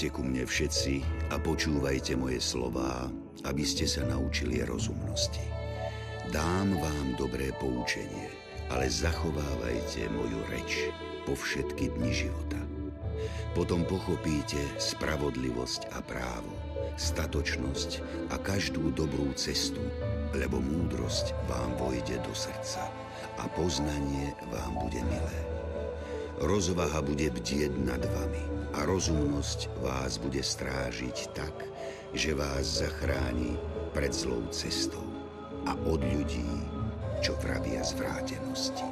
Poďte ku mne všetci a počúvajte moje slová, aby ste sa naučili rozumnosti. Dám vám dobré poučenie, ale zachovávajte moju reč po všetky dni života. Potom pochopíte spravodlivosť a právo, statočnosť a každú dobrú cestu, lebo múdrosť vám vojde do srdca a poznanie vám bude milé. Rozvaha bude bdieť nad vami a rozumnosť vás bude strážiť tak, že vás zachráni pred zlou cestou a od ľudí, čo vravia zvrátenosti.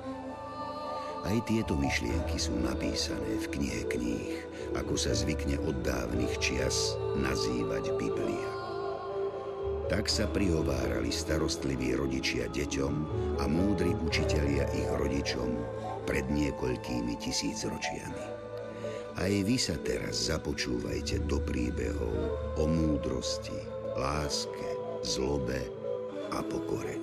Aj tieto myšlienky sú napísané v knihe kníh, ako sa zvykne od dávnych čias nazývať Biblia. Tak sa prihovárali starostliví rodičia deťom a múdri učitelia ich rodičom pred niekoľkými tisícročiami. Aj vy sa teraz započúvajte do príbehov o múdrosti, láske, zlobe a pokore.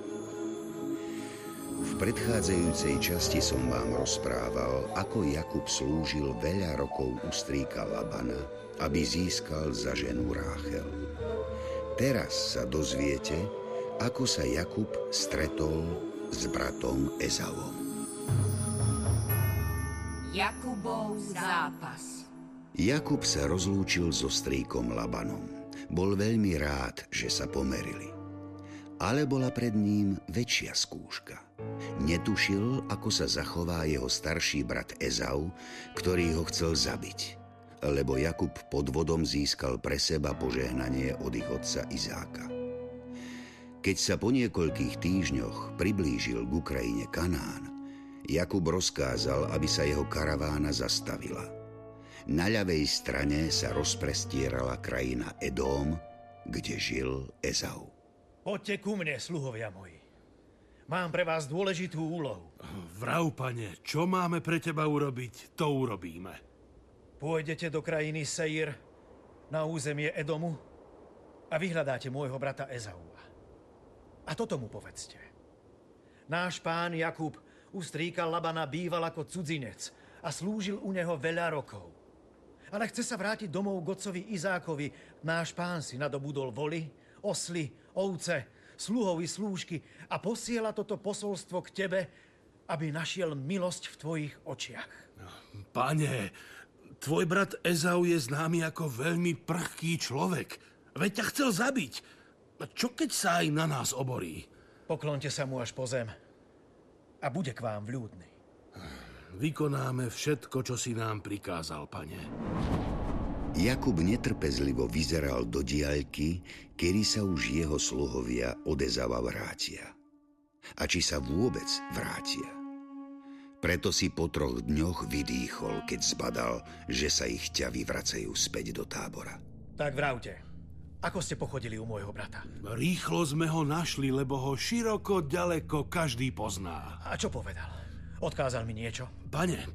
V predchádzajúcej časti som vám rozprával, ako Jakub slúžil veľa rokov u strýka Labana, aby získal za ženu Ráchel. Teraz sa dozviete, ako sa Jakub stretol s bratom Ezavom. Jakubov zápas. Jakub sa rozlúčil so strýkom Labanom. Bol veľmi rád, že sa pomerili. Ale bola pred ním väčšia skúška. Netušil, ako sa zachová jeho starší brat Ezau, ktorý ho chcel zabiť, lebo Jakub pod vodom získal pre seba požehnanie od ich otca Izáka. Keď sa po niekoľkých týždňoch priblížil k Ukrajine Kanán, Jakub rozkázal, aby sa jeho karavána zastavila. Na ľavej strane sa rozprestierala krajina Edóm, kde žil Ezau. Poďte ku mne, sluhovia moji. Mám pre vás dôležitú úlohu. Vrav, pane, čo máme pre teba urobiť, to urobíme. Pôjdete do krajiny Seir, na územie Edomu a vyhľadáte môjho brata Ezaua. A toto mu povedzte. Náš pán Jakub u strýka Labana býval ako cudzinec a slúžil u neho veľa rokov. Ale chce sa vrátiť domov Gocovi Izákovi. Náš pán si nadobudol voli, osly, ovce, sluhovi slúžky a posiela toto posolstvo k tebe, aby našiel milosť v tvojich očiach. Pane, tvoj brat Ezau je známy ako veľmi prchký človek. Veď ťa chcel zabiť. Čo keď sa aj na nás oborí? Poklonte sa mu až po zem a bude k vám vľúdny. Vykonáme všetko, čo si nám prikázal, pane. Jakub netrpezlivo vyzeral do diaľky, kedy sa už jeho sluhovia odezava vrátia. A či sa vôbec vrátia. Preto si po troch dňoch vydýchol, keď zbadal, že sa ich ťavy vracajú späť do tábora. Tak vravte, ako ste pochodili u môjho brata? Rýchlo sme ho našli, lebo ho široko, ďaleko každý pozná. A čo povedal? Odkázal mi niečo? Pane,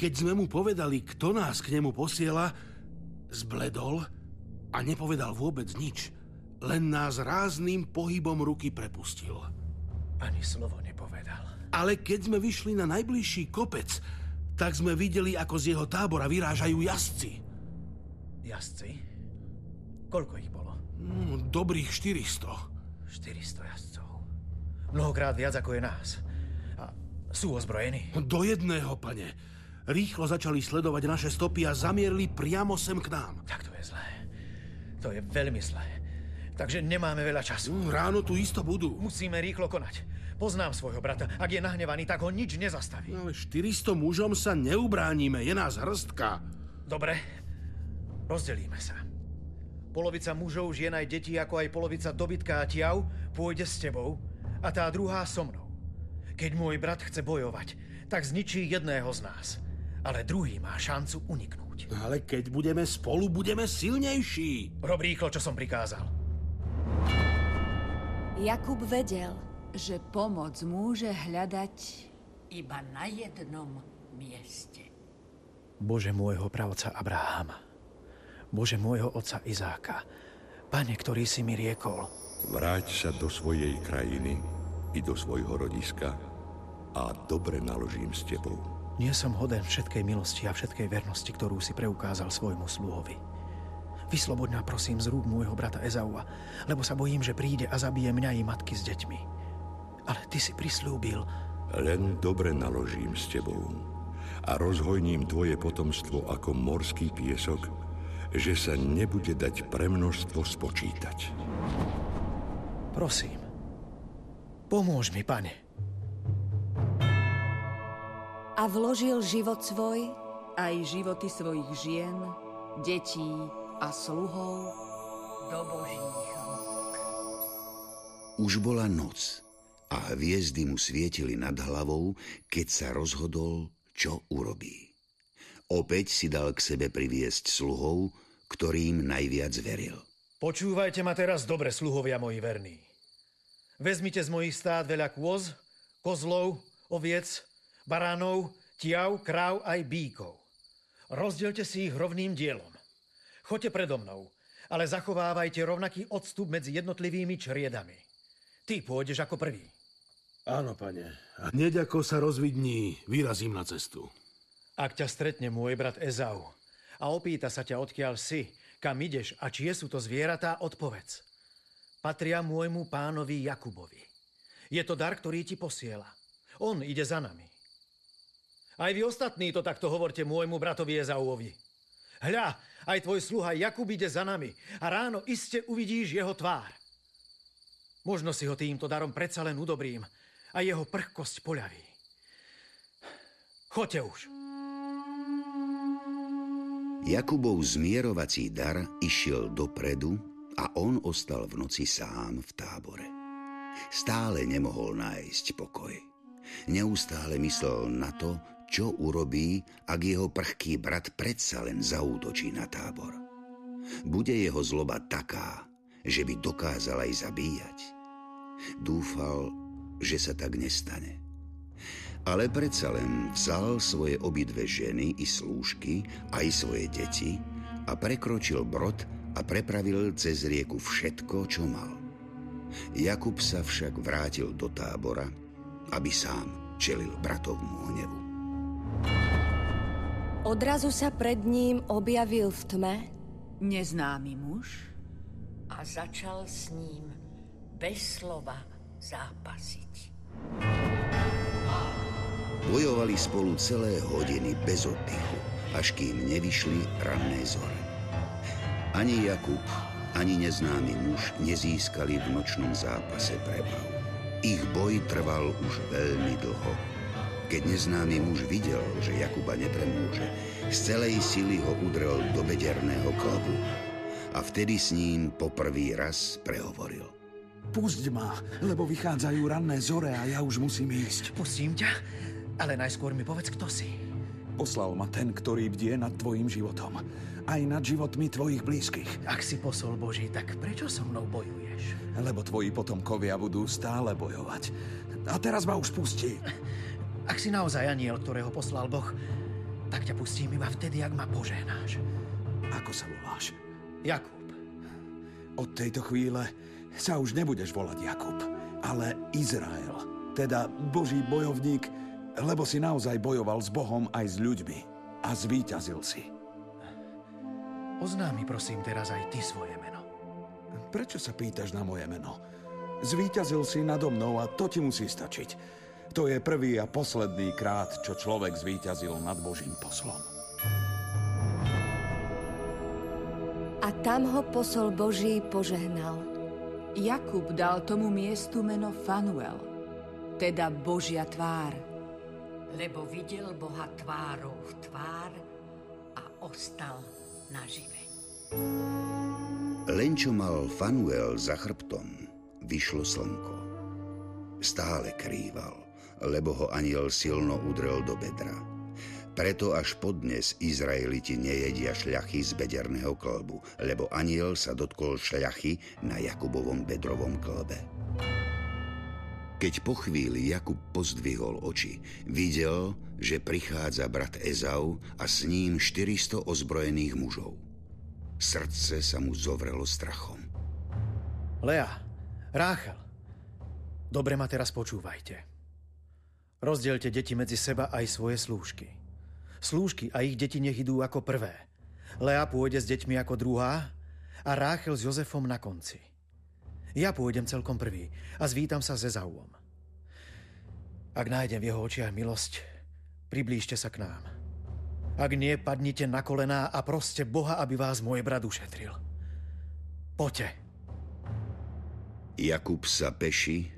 keď sme mu povedali, kto nás k nemu posiela, zbledol a nepovedal vôbec nič. Len nás rázným pohybom ruky prepustil. Ani slovo nepovedal. Ale keď sme vyšli na najbližší kopec, tak sme videli, ako z jeho tábora vyrážajú jazdci. Jazdci? Koľko ich bolo? Mm, dobrých 400. 400 jazdcov. Mnohokrát viac ako je nás. A sú ozbrojení? Do jedného, pane. Rýchlo začali sledovať naše stopy a zamierli priamo sem k nám. Tak to je zlé. To je veľmi zlé. Takže nemáme veľa času. Mm, ráno tu isto budú. Musíme rýchlo konať. Poznám svojho brata. Ak je nahnevaný, tak ho nič nezastaví. Ale 400 mužom sa neubránime. Je nás hrstka. Dobre. Rozdelíme sa. Polovica mužov, žien aj detí, ako aj polovica dobytka a tiav pôjde s tebou a tá druhá so mnou. Keď môj brat chce bojovať, tak zničí jedného z nás. Ale druhý má šancu uniknúť. Ale keď budeme spolu, budeme silnejší. Rob rýchlo, čo som prikázal. Jakub vedel, že pomoc môže hľadať iba na jednom mieste. Bože môjho pravca Abraháma, Bože môjho otca Izáka, Pane, ktorý si mi riekol. Vráť sa do svojej krajiny i do svojho rodiska a dobre naložím s tebou. Nie som hoden všetkej milosti a všetkej vernosti, ktorú si preukázal svojmu sluhovi. Vysloboď prosím z rúk môjho brata Ezaua, lebo sa bojím, že príde a zabije mňa i matky s deťmi. Ale ty si prislúbil... Len dobre naložím s tebou a rozhojním tvoje potomstvo ako morský piesok, že sa nebude dať pre množstvo spočítať. Prosím, pomôž mi, pane. A vložil život svoj, aj životy svojich žien, detí a sluhov do Božích rúk. Už bola noc a hviezdy mu svietili nad hlavou, keď sa rozhodol čo urobí. Opäť si dal k sebe priviesť sluhov, ktorým najviac veril. Počúvajte ma teraz dobre, sluhovia moji verní. Vezmite z mojich stát veľa kôz, kozlov, oviec, baránov, tiav, kráv aj bíkov. Rozdielte si ich rovným dielom. Choďte predo mnou, ale zachovávajte rovnaký odstup medzi jednotlivými čriedami. Ty pôjdeš ako prvý. Áno, pane. A hneď ako sa rozvidní, vyrazím na cestu. Ak ťa stretne môj brat Ezau a opýta sa ťa, odkiaľ si, kam ideš a čie sú to zvieratá, odpovedz. Patria môjmu pánovi Jakubovi. Je to dar, ktorý ti posiela. On ide za nami. Aj vy ostatní to takto hovorte môjmu bratovi Ezauovi. Hľa, aj tvoj sluha Jakub ide za nami a ráno iste uvidíš jeho tvár. Možno si ho týmto darom predsa len udobrím, a jeho prchkosť poľaví. Choďte už. Jakubov zmierovací dar išiel dopredu a on ostal v noci sám v tábore. Stále nemohol nájsť pokoj. Neustále myslel na to, čo urobí, ak jeho prchký brat predsa len zaútočí na tábor. Bude jeho zloba taká, že by dokázal aj zabíjať. Dúfal, že sa tak nestane. Ale predsa len vzal svoje obidve ženy i slúžky, aj svoje deti a prekročil brod a prepravil cez rieku všetko, čo mal. Jakub sa však vrátil do tábora, aby sám čelil bratovmu hnevu. Odrazu sa pred ním objavil v tme neznámy muž a začal s ním bez slova zápasiť. Bojovali spolu celé hodiny bez oddychu, až kým nevyšli ranné zore. Ani Jakub, ani neznámy muž nezískali v nočnom zápase prevahu. Ich boj trval už veľmi dlho. Keď neznámy muž videl, že Jakuba nepremôže, z celej sily ho udrel do bederného klobu a vtedy s ním poprvý raz prehovoril. Pusť ma, lebo vychádzajú ranné zore a ja už musím ísť. Pustím ťa, ale najskôr mi povedz, kto si. Poslal ma ten, ktorý bdie nad tvojim životom. Aj nad životmi tvojich blízkych. Ak si posol Boží, tak prečo so mnou bojuješ? Lebo tvoji potomkovia budú stále bojovať. A teraz ma už pustí. Ak si naozaj aniel, ktorého poslal Boh, tak ťa pustím iba vtedy, ak ma požehnáš. Ako sa voláš? Jakub. Od tejto chvíle sa už nebudeš volať Jakub, ale Izrael, teda Boží bojovník, lebo si naozaj bojoval s Bohom aj s ľuďmi a zvíťazil si. Oznámi prosím teraz aj ty svoje meno. Prečo sa pýtaš na moje meno? Zvíťazil si nado mnou a to ti musí stačiť. To je prvý a posledný krát, čo človek zvíťazil nad Božím poslom. A tam ho posol Boží požehnal. Jakub dal tomu miestu meno Fanuel, teda Božia tvár, lebo videl Boha tvárou v tvár a ostal nažive. Len čo mal Fanuel za chrbtom, vyšlo slnko. Stále krýval, lebo ho aniel silno udrel do bedra. Preto až podnes Izraeliti nejedia šľachy z bederného klbu, lebo aniel sa dotkol šľachy na Jakubovom bedrovom klbe. Keď po chvíli Jakub pozdvihol oči, videl, že prichádza brat Ezau a s ním 400 ozbrojených mužov. Srdce sa mu zovrelo strachom. Lea, Ráchel, dobre ma teraz počúvajte. Rozdielte deti medzi seba aj svoje slúžky. Slúžky a ich deti nech idú ako prvé. Lea pôjde s deťmi ako druhá a Ráchel s Jozefom na konci. Ja pôjdem celkom prvý a zvítam sa se Zauom. Ak nájdem v jeho očiach milosť, priblížte sa k nám. Ak nie, padnite na kolená a proste Boha, aby vás môj brat ušetril. Poďte. Jakub sa peši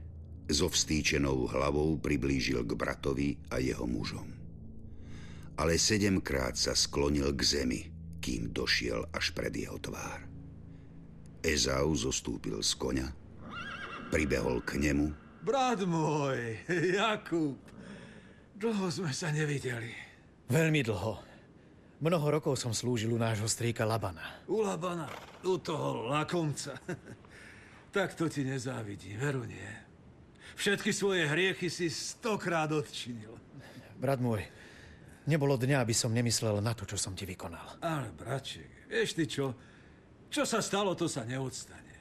so vstýčenou hlavou priblížil k bratovi a jeho mužom. Ale sedemkrát sa sklonil k zemi, kým došiel až pred jeho tvár. Ezau zostúpil z konia, pribehol k nemu. Brat môj, Jakub, dlho sme sa nevideli. Veľmi dlho. Mnoho rokov som slúžil u nášho strýka Labana. U Labana, u toho lakomca. tak to ti nezávidí, veru nie. Všetky svoje hriechy si stokrát odčinil. Brat môj, nebolo dňa, aby som nemyslel na to, čo som ti vykonal. Ale, braček, vieš ty čo? Čo sa stalo, to sa neodstane.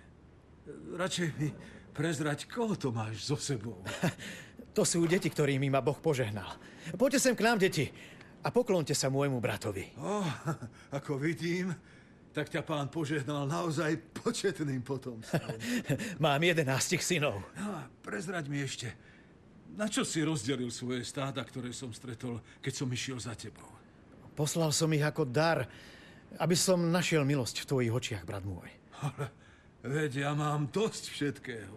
Radšej mi prezrať, koho to máš so sebou. to sú deti, ktorými ma Boh požehnal. Poďte sem k nám, deti, a poklonte sa môjmu bratovi. Oh, ako vidím, tak ťa pán požehnal naozaj početným potomstvom. Mám jedenástich synov. No prezrať mi ešte, na čo si rozdelil svoje stáda, ktoré som stretol, keď som išiel za tebou? Poslal som ich ako dar, aby som našiel milosť v tvojich očiach, brat môj. Ale veď ja mám dosť všetkého.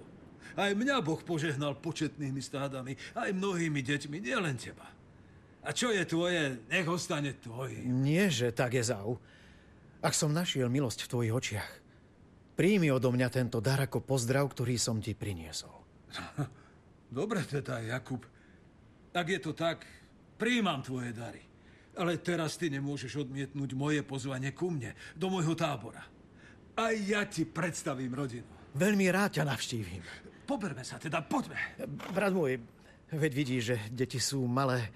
Aj mňa Boh požehnal početnými stádami, aj mnohými deťmi, nielen teba. A čo je tvoje, nech ostane tvoj. Nie, že tak je zau. Ak som našiel milosť v tvojich očiach, príjmi odo mňa tento dar ako pozdrav, ktorý som ti priniesol. Dobre teda, Jakub. Ak je to tak, príjmam tvoje dary. Ale teraz ty nemôžeš odmietnúť moje pozvanie ku mne, do môjho tábora. Aj ja ti predstavím rodinu. Veľmi rád ťa navštívim. Poberme sa teda, poďme. Brat môj, veď vidíš, že deti sú malé.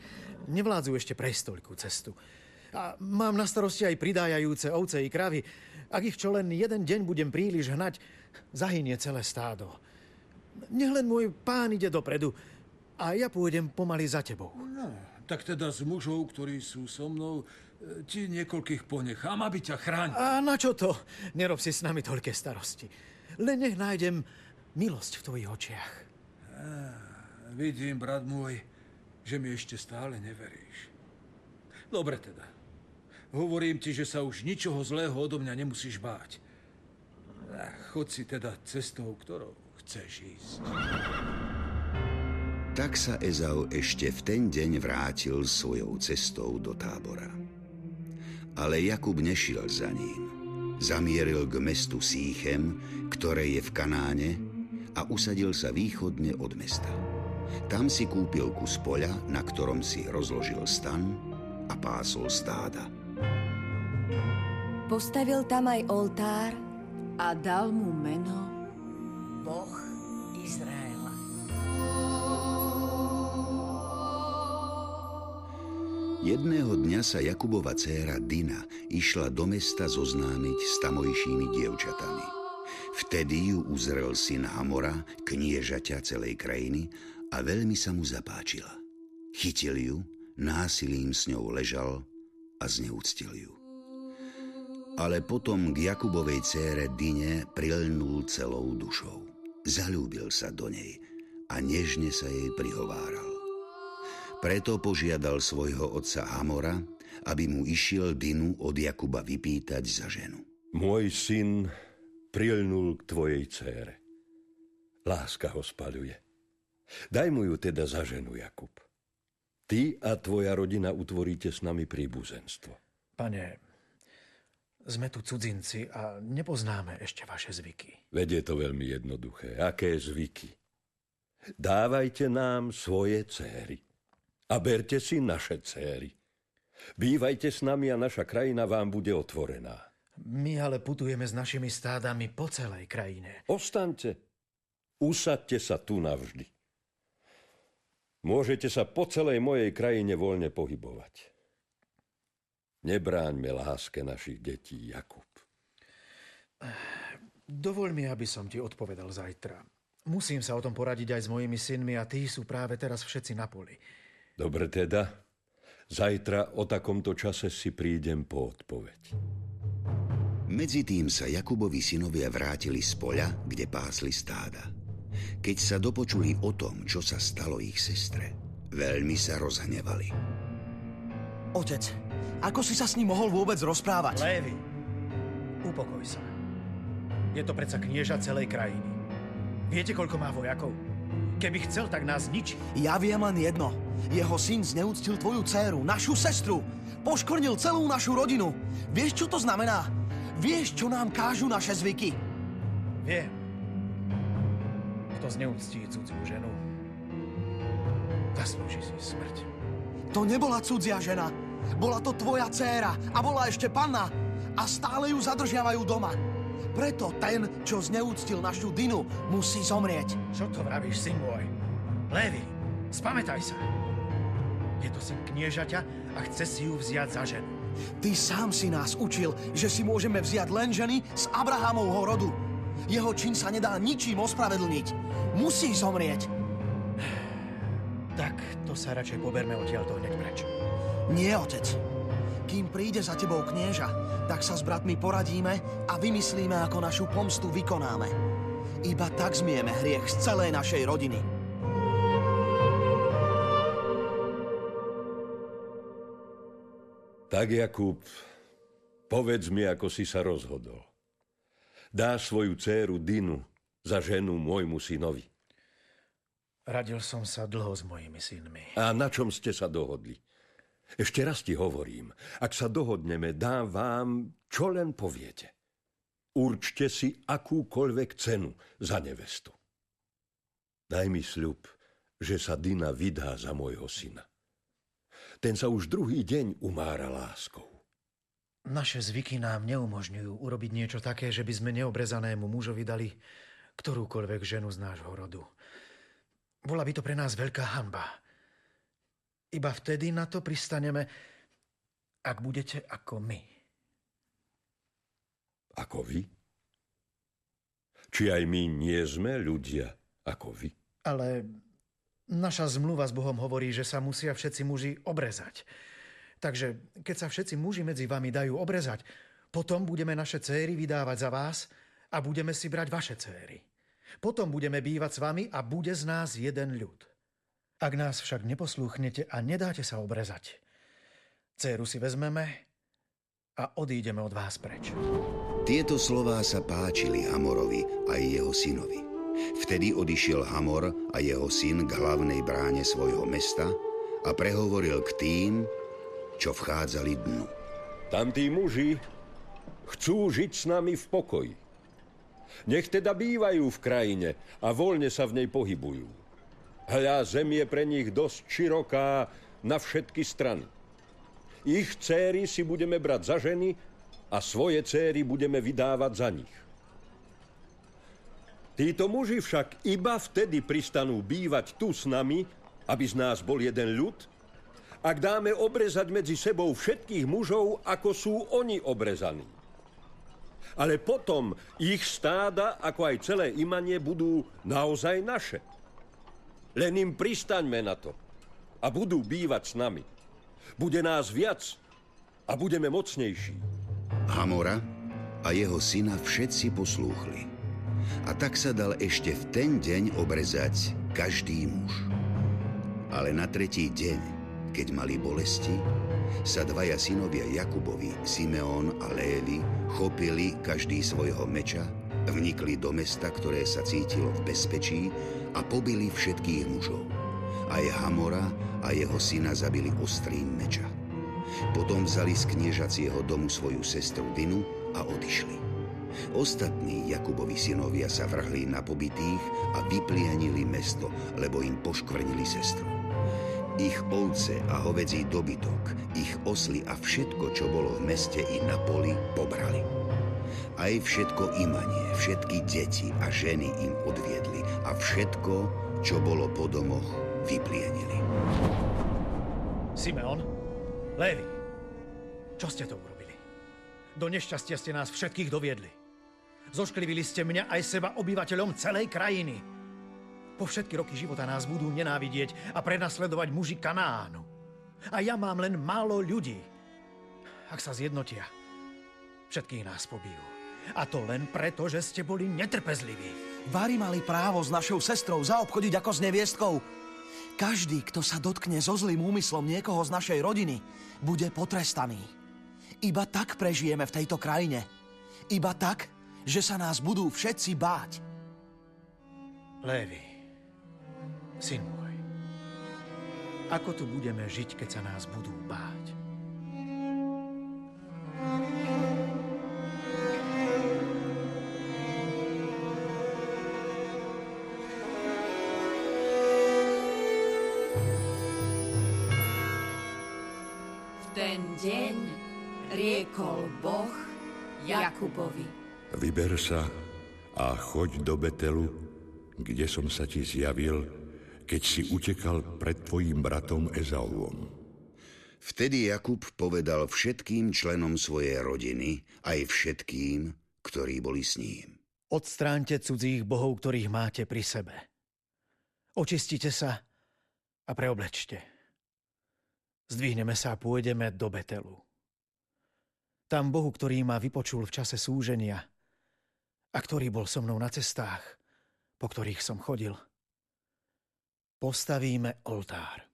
Nevládzu ešte prejsť toľkú cestu. A mám na starosti aj pridájajúce ovce i kravy. Ak ich čo len jeden deň budem príliš hnať, zahynie celé stádo. Nech len môj pán ide dopredu a ja pôjdem pomaly za tebou. No, tak teda z mužov, ktorí sú so mnou, e, ti niekoľkých ponechám, aby ťa chránil. A na čo to? Nerob si s nami toľké starosti. Len nech nájdem milosť v tvojich očiach. Á, vidím, brat môj, že mi ešte stále neveríš. Dobre teda. Hovorím ti, že sa už ničoho zlého odo mňa nemusíš báť. Chod si teda cestou, ktorou chceš ísť. Tak sa Ezau ešte v ten deň vrátil svojou cestou do tábora. Ale Jakub nešiel za ním. Zamieril k mestu Síchem, ktoré je v Kanáne a usadil sa východne od mesta. Tam si kúpil kus poľa, na ktorom si rozložil stan a pásol stáda. Postavil tam aj oltár a dal mu meno Boh Izraela. Jedného dňa sa Jakubova dcéra Dina išla do mesta zoznámiť s tamojšími dievčatami. Vtedy ju uzrel syn Hamora, kniežaťa celej krajiny, a veľmi sa mu zapáčila. Chytil ju, násilím s ňou ležal a zneúctil ju ale potom k Jakubovej cére Dine prilnul celou dušou. Zalúbil sa do nej a nežne sa jej prihováral. Preto požiadal svojho otca Hamora, aby mu išiel Dinu od Jakuba vypýtať za ženu. Môj syn prilnul k tvojej cére. Láska ho spaluje. Daj mu ju teda za ženu, Jakub. Ty a tvoja rodina utvoríte s nami príbuzenstvo. Pane, sme tu cudzinci a nepoznáme ešte vaše zvyky. Veď je to veľmi jednoduché. Aké zvyky? Dávajte nám svoje céry a berte si naše céry. Bývajte s nami a naša krajina vám bude otvorená. My ale putujeme s našimi stádami po celej krajine. Ostaňte. Usadte sa tu navždy. Môžete sa po celej mojej krajine voľne pohybovať. Nebráňme láske našich detí, Jakub. Dovoľ mi, aby som ti odpovedal zajtra. Musím sa o tom poradiť aj s mojimi synmi a tí sú práve teraz všetci na poli. Dobre teda, zajtra o takomto čase si prídem po odpoveď. Medzi tým sa Jakubovi synovia vrátili z poľa, kde pásli stáda. Keď sa dopočuli o tom, čo sa stalo ich sestre, veľmi sa rozhnevali. Otec, ako si sa s ním mohol vôbec rozprávať? Lévy, upokoj sa. Je to predsa knieža celej krajiny. Viete, koľko má vojakov? Keby chcel, tak nás ničí. Ja viem len jedno. Jeho syn zneúctil tvoju dceru, našu sestru. Poškornil celú našu rodinu. Vieš, čo to znamená? Vieš, čo nám kážu naše zvyky? Viem. Kto zneúctí cudzú ženu, zaslúži si smrť. To nebola cudzia žena. Bola to tvoja dcéra a bola ešte panna. A stále ju zadržiavajú doma. Preto ten, čo zneúctil našu Dinu, musí zomrieť. Čo to vravíš, syn môj? Levi, spamätaj sa. Je to syn kniežaťa a chce si ju vziať za ženu. Ty sám si nás učil, že si môžeme vziať len ženy z Abrahamovho rodu. Jeho čin sa nedá ničím ospravedlniť. Musí zomrieť. Tak to sa radšej poberme odtiaľto hneď preč. Nie, otec. Kým príde za tebou knieža, tak sa s bratmi poradíme a vymyslíme, ako našu pomstu vykonáme. Iba tak zmieme hriech z celej našej rodiny. Tak, Jakub, povedz mi, ako si sa rozhodol. Dáš svoju dceru Dinu za ženu môjmu synovi. Radil som sa dlho s mojimi synmi. A na čom ste sa dohodli? Ešte raz ti hovorím, ak sa dohodneme, dám vám, čo len poviete. Určte si akúkoľvek cenu za nevestu. Daj mi sľub, že sa Dina vydá za môjho syna. Ten sa už druhý deň umára láskou. Naše zvyky nám neumožňujú urobiť niečo také, že by sme neobrezanému mužovi dali ktorúkoľvek ženu z nášho rodu. Bola by to pre nás veľká hanba. Iba vtedy na to pristaneme, ak budete ako my. Ako vy? Či aj my nie sme ľudia ako vy? Ale Naša zmluva s Bohom hovorí, že sa musia všetci muži obrezať. Takže keď sa všetci muži medzi vami dajú obrezať, potom budeme naše céry vydávať za vás a budeme si brať vaše céry. Potom budeme bývať s vami a bude z nás jeden ľud. Ak nás však neposlúchnete a nedáte sa obrezať, céru si vezmeme a odídeme od vás preč. Tieto slová sa páčili Hamorovi aj jeho synovi. Vtedy odišiel Hamor a jeho syn k hlavnej bráne svojho mesta a prehovoril k tým, čo vchádzali dnu. Tam tí muži chcú žiť s nami v pokoji. Nech teda bývajú v krajine a voľne sa v nej pohybujú. Hľa, zem je pre nich dosť široká na všetky strany. Ich céry si budeme brať za ženy a svoje céry budeme vydávať za nich. Títo muži však iba vtedy pristanú bývať tu s nami, aby z nás bol jeden ľud, ak dáme obrezať medzi sebou všetkých mužov, ako sú oni obrezaní. Ale potom ich stáda, ako aj celé imanie, budú naozaj naše. Len im pristaňme na to a budú bývať s nami. Bude nás viac a budeme mocnejší. Hamora a jeho syna všetci poslúchli. A tak sa dal ešte v ten deň obrezať každý muž. Ale na tretí deň, keď mali bolesti, sa dvaja synovia Jakubovi, Simeón a Lévi, chopili každý svojho meča, vnikli do mesta, ktoré sa cítilo v bezpečí a pobili všetkých mužov. Aj Hamora a jeho syna zabili ostrým meča. Potom vzali z kniežacieho domu svoju sestru Dinu a odišli. Ostatní Jakubovi synovia sa vrhli na pobytých a vyplienili mesto, lebo im poškvrnili sestru. Ich ovce a hovedzí dobytok, ich osly a všetko, čo bolo v meste i na poli, pobrali. Aj všetko imanie, všetky deti a ženy im odviedli a všetko, čo bolo po domoch, vyplienili. Simeon, Lévi, čo ste to urobili? Do nešťastia ste nás všetkých doviedli. Zošklivili ste mňa aj seba obyvateľom celej krajiny. Po všetky roky života nás budú nenávidieť a prenasledovať muži Kanánu. A ja mám len málo ľudí. Ak sa zjednotia, všetkých nás pobijú. A to len preto, že ste boli netrpezliví. Vary mali právo s našou sestrou zaobchodiť ako s neviestkou. Každý, kto sa dotkne so zlým úmyslom niekoho z našej rodiny, bude potrestaný. Iba tak prežijeme v tejto krajine. Iba tak, že sa nás budú všetci báť. Lévy, syn môj, ako tu budeme žiť, keď sa nás budú báť? Deň riekol Boh Jakubovi. Vyber sa a choď do Betelu, kde som sa ti zjavil, keď si utekal pred tvojim bratom Ezauom. Vtedy Jakub povedal všetkým členom svojej rodiny, aj všetkým, ktorí boli s ním. Odstráňte cudzích bohov, ktorých máte pri sebe. Očistite sa a preoblečte. Zdvihneme sa a pôjdeme do Betelu. Tam Bohu, ktorý ma vypočul v čase súženia a ktorý bol so mnou na cestách, po ktorých som chodil, postavíme oltár.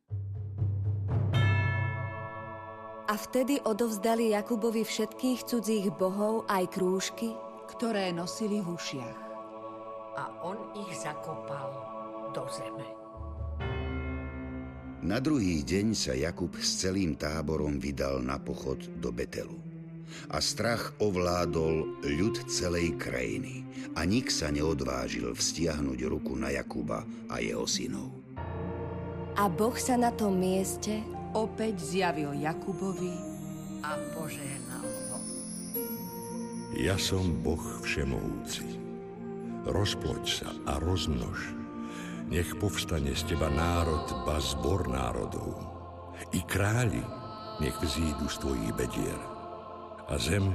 A vtedy odovzdali Jakubovi všetkých cudzích bohov aj krúžky, ktoré nosili v ušiach. A on ich zakopal do zeme. Na druhý deň sa Jakub s celým táborom vydal na pochod do Betelu. A strach ovládol ľud celej krajiny a nik sa neodvážil vstiahnuť ruku na Jakuba a jeho synov. A Boh sa na tom mieste opäť zjavil Jakubovi a požehnal ho. Ja som Boh všemohúci. Rozploď sa a rozmnož. Nech povstane z teba národ, ba zbor národov. I králi nech vzídu z tvojich bedier. A zem,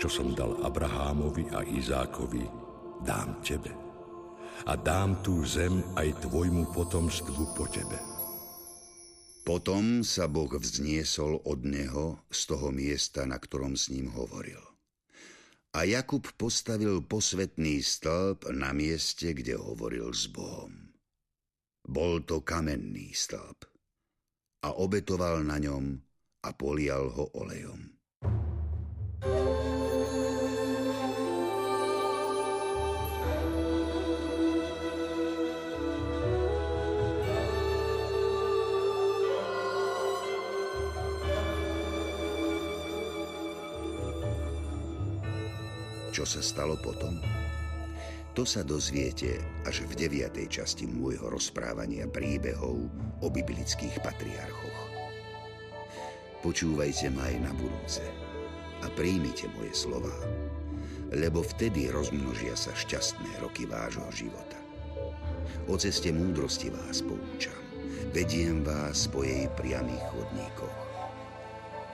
čo som dal Abrahámovi a Izákovi, dám tebe. A dám tú zem aj tvojmu potomstvu po tebe. Potom sa Boh vzniesol od neho z toho miesta, na ktorom s ním hovoril. A Jakub postavil posvetný stĺp na mieste, kde hovoril s Bohom. Bol to kamenný stĺp a obetoval na ňom a polial ho olejom. Čo sa stalo potom? To sa dozviete až v deviatej časti môjho rozprávania príbehov o biblických patriarchoch. Počúvajte ma aj na budúce a príjmite moje slová, lebo vtedy rozmnožia sa šťastné roky vášho života. O ceste múdrosti vás poučam, vediem vás po jej priamých chodníkoch.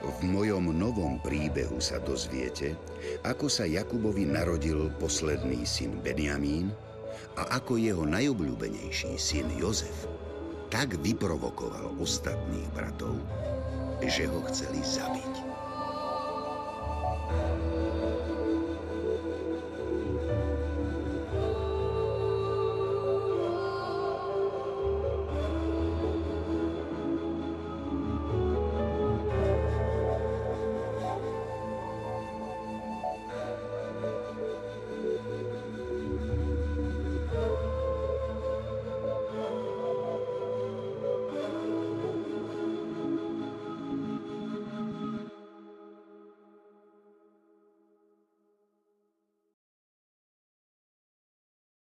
V mojom novom príbehu sa dozviete, ako sa Jakubovi narodil posledný syn Benjamín a ako jeho najobľúbenejší syn Jozef tak vyprovokoval ostatných bratov, že ho chceli zabiť.